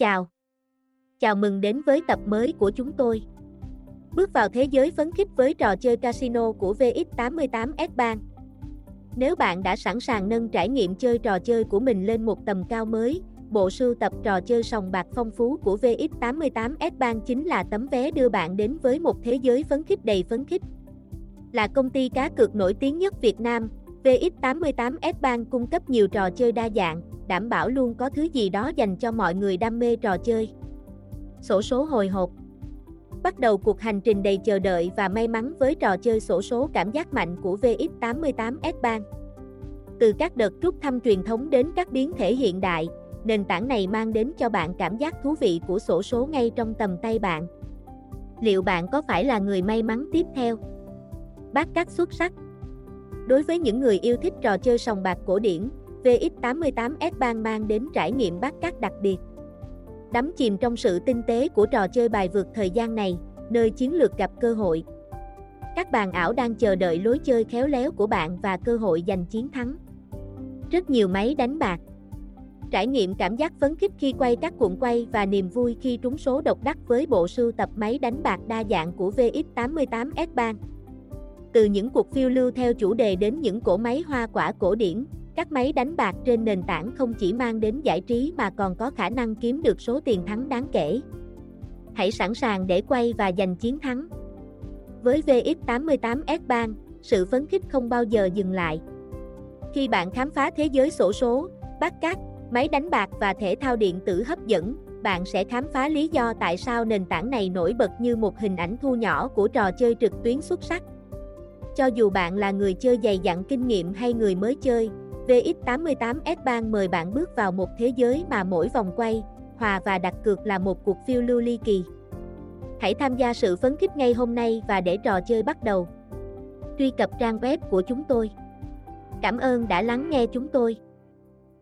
Chào. Chào mừng đến với tập mới của chúng tôi. Bước vào thế giới phấn khích với trò chơi casino của VX88S Bank. Nếu bạn đã sẵn sàng nâng trải nghiệm chơi trò chơi của mình lên một tầm cao mới, bộ sưu tập trò chơi sòng bạc phong phú của VX88S Bank chính là tấm vé đưa bạn đến với một thế giới phấn khích đầy phấn khích. Là công ty cá cược nổi tiếng nhất Việt Nam, VX88S Bank cung cấp nhiều trò chơi đa dạng, đảm bảo luôn có thứ gì đó dành cho mọi người đam mê trò chơi. Sổ số hồi hộp Bắt đầu cuộc hành trình đầy chờ đợi và may mắn với trò chơi sổ số cảm giác mạnh của VX88S Bank. Từ các đợt rút thăm truyền thống đến các biến thể hiện đại, nền tảng này mang đến cho bạn cảm giác thú vị của sổ số ngay trong tầm tay bạn. Liệu bạn có phải là người may mắn tiếp theo? Bác cát xuất sắc Đối với những người yêu thích trò chơi sòng bạc cổ điển, VX88S mang đến trải nghiệm bát cát đặc biệt. Đắm chìm trong sự tinh tế của trò chơi bài vượt thời gian này, nơi chiến lược gặp cơ hội. Các bàn ảo đang chờ đợi lối chơi khéo léo của bạn và cơ hội giành chiến thắng. Rất nhiều máy đánh bạc. Trải nghiệm cảm giác phấn khích khi quay các cuộn quay và niềm vui khi trúng số độc đắc với bộ sưu tập máy đánh bạc đa dạng của VX88S Bank. Từ những cuộc phiêu lưu theo chủ đề đến những cỗ máy hoa quả cổ điển, các máy đánh bạc trên nền tảng không chỉ mang đến giải trí mà còn có khả năng kiếm được số tiền thắng đáng kể. Hãy sẵn sàng để quay và giành chiến thắng. Với VX88S Bank, sự phấn khích không bao giờ dừng lại. Khi bạn khám phá thế giới sổ số, bắt cát, máy đánh bạc và thể thao điện tử hấp dẫn, bạn sẽ khám phá lý do tại sao nền tảng này nổi bật như một hình ảnh thu nhỏ của trò chơi trực tuyến xuất sắc. Cho dù bạn là người chơi dày dặn kinh nghiệm hay người mới chơi, VX88S Bank mời bạn bước vào một thế giới mà mỗi vòng quay, hòa và đặt cược là một cuộc phiêu lưu ly kỳ. Hãy tham gia sự phấn khích ngay hôm nay và để trò chơi bắt đầu. Truy cập trang web của chúng tôi. Cảm ơn đã lắng nghe chúng tôi.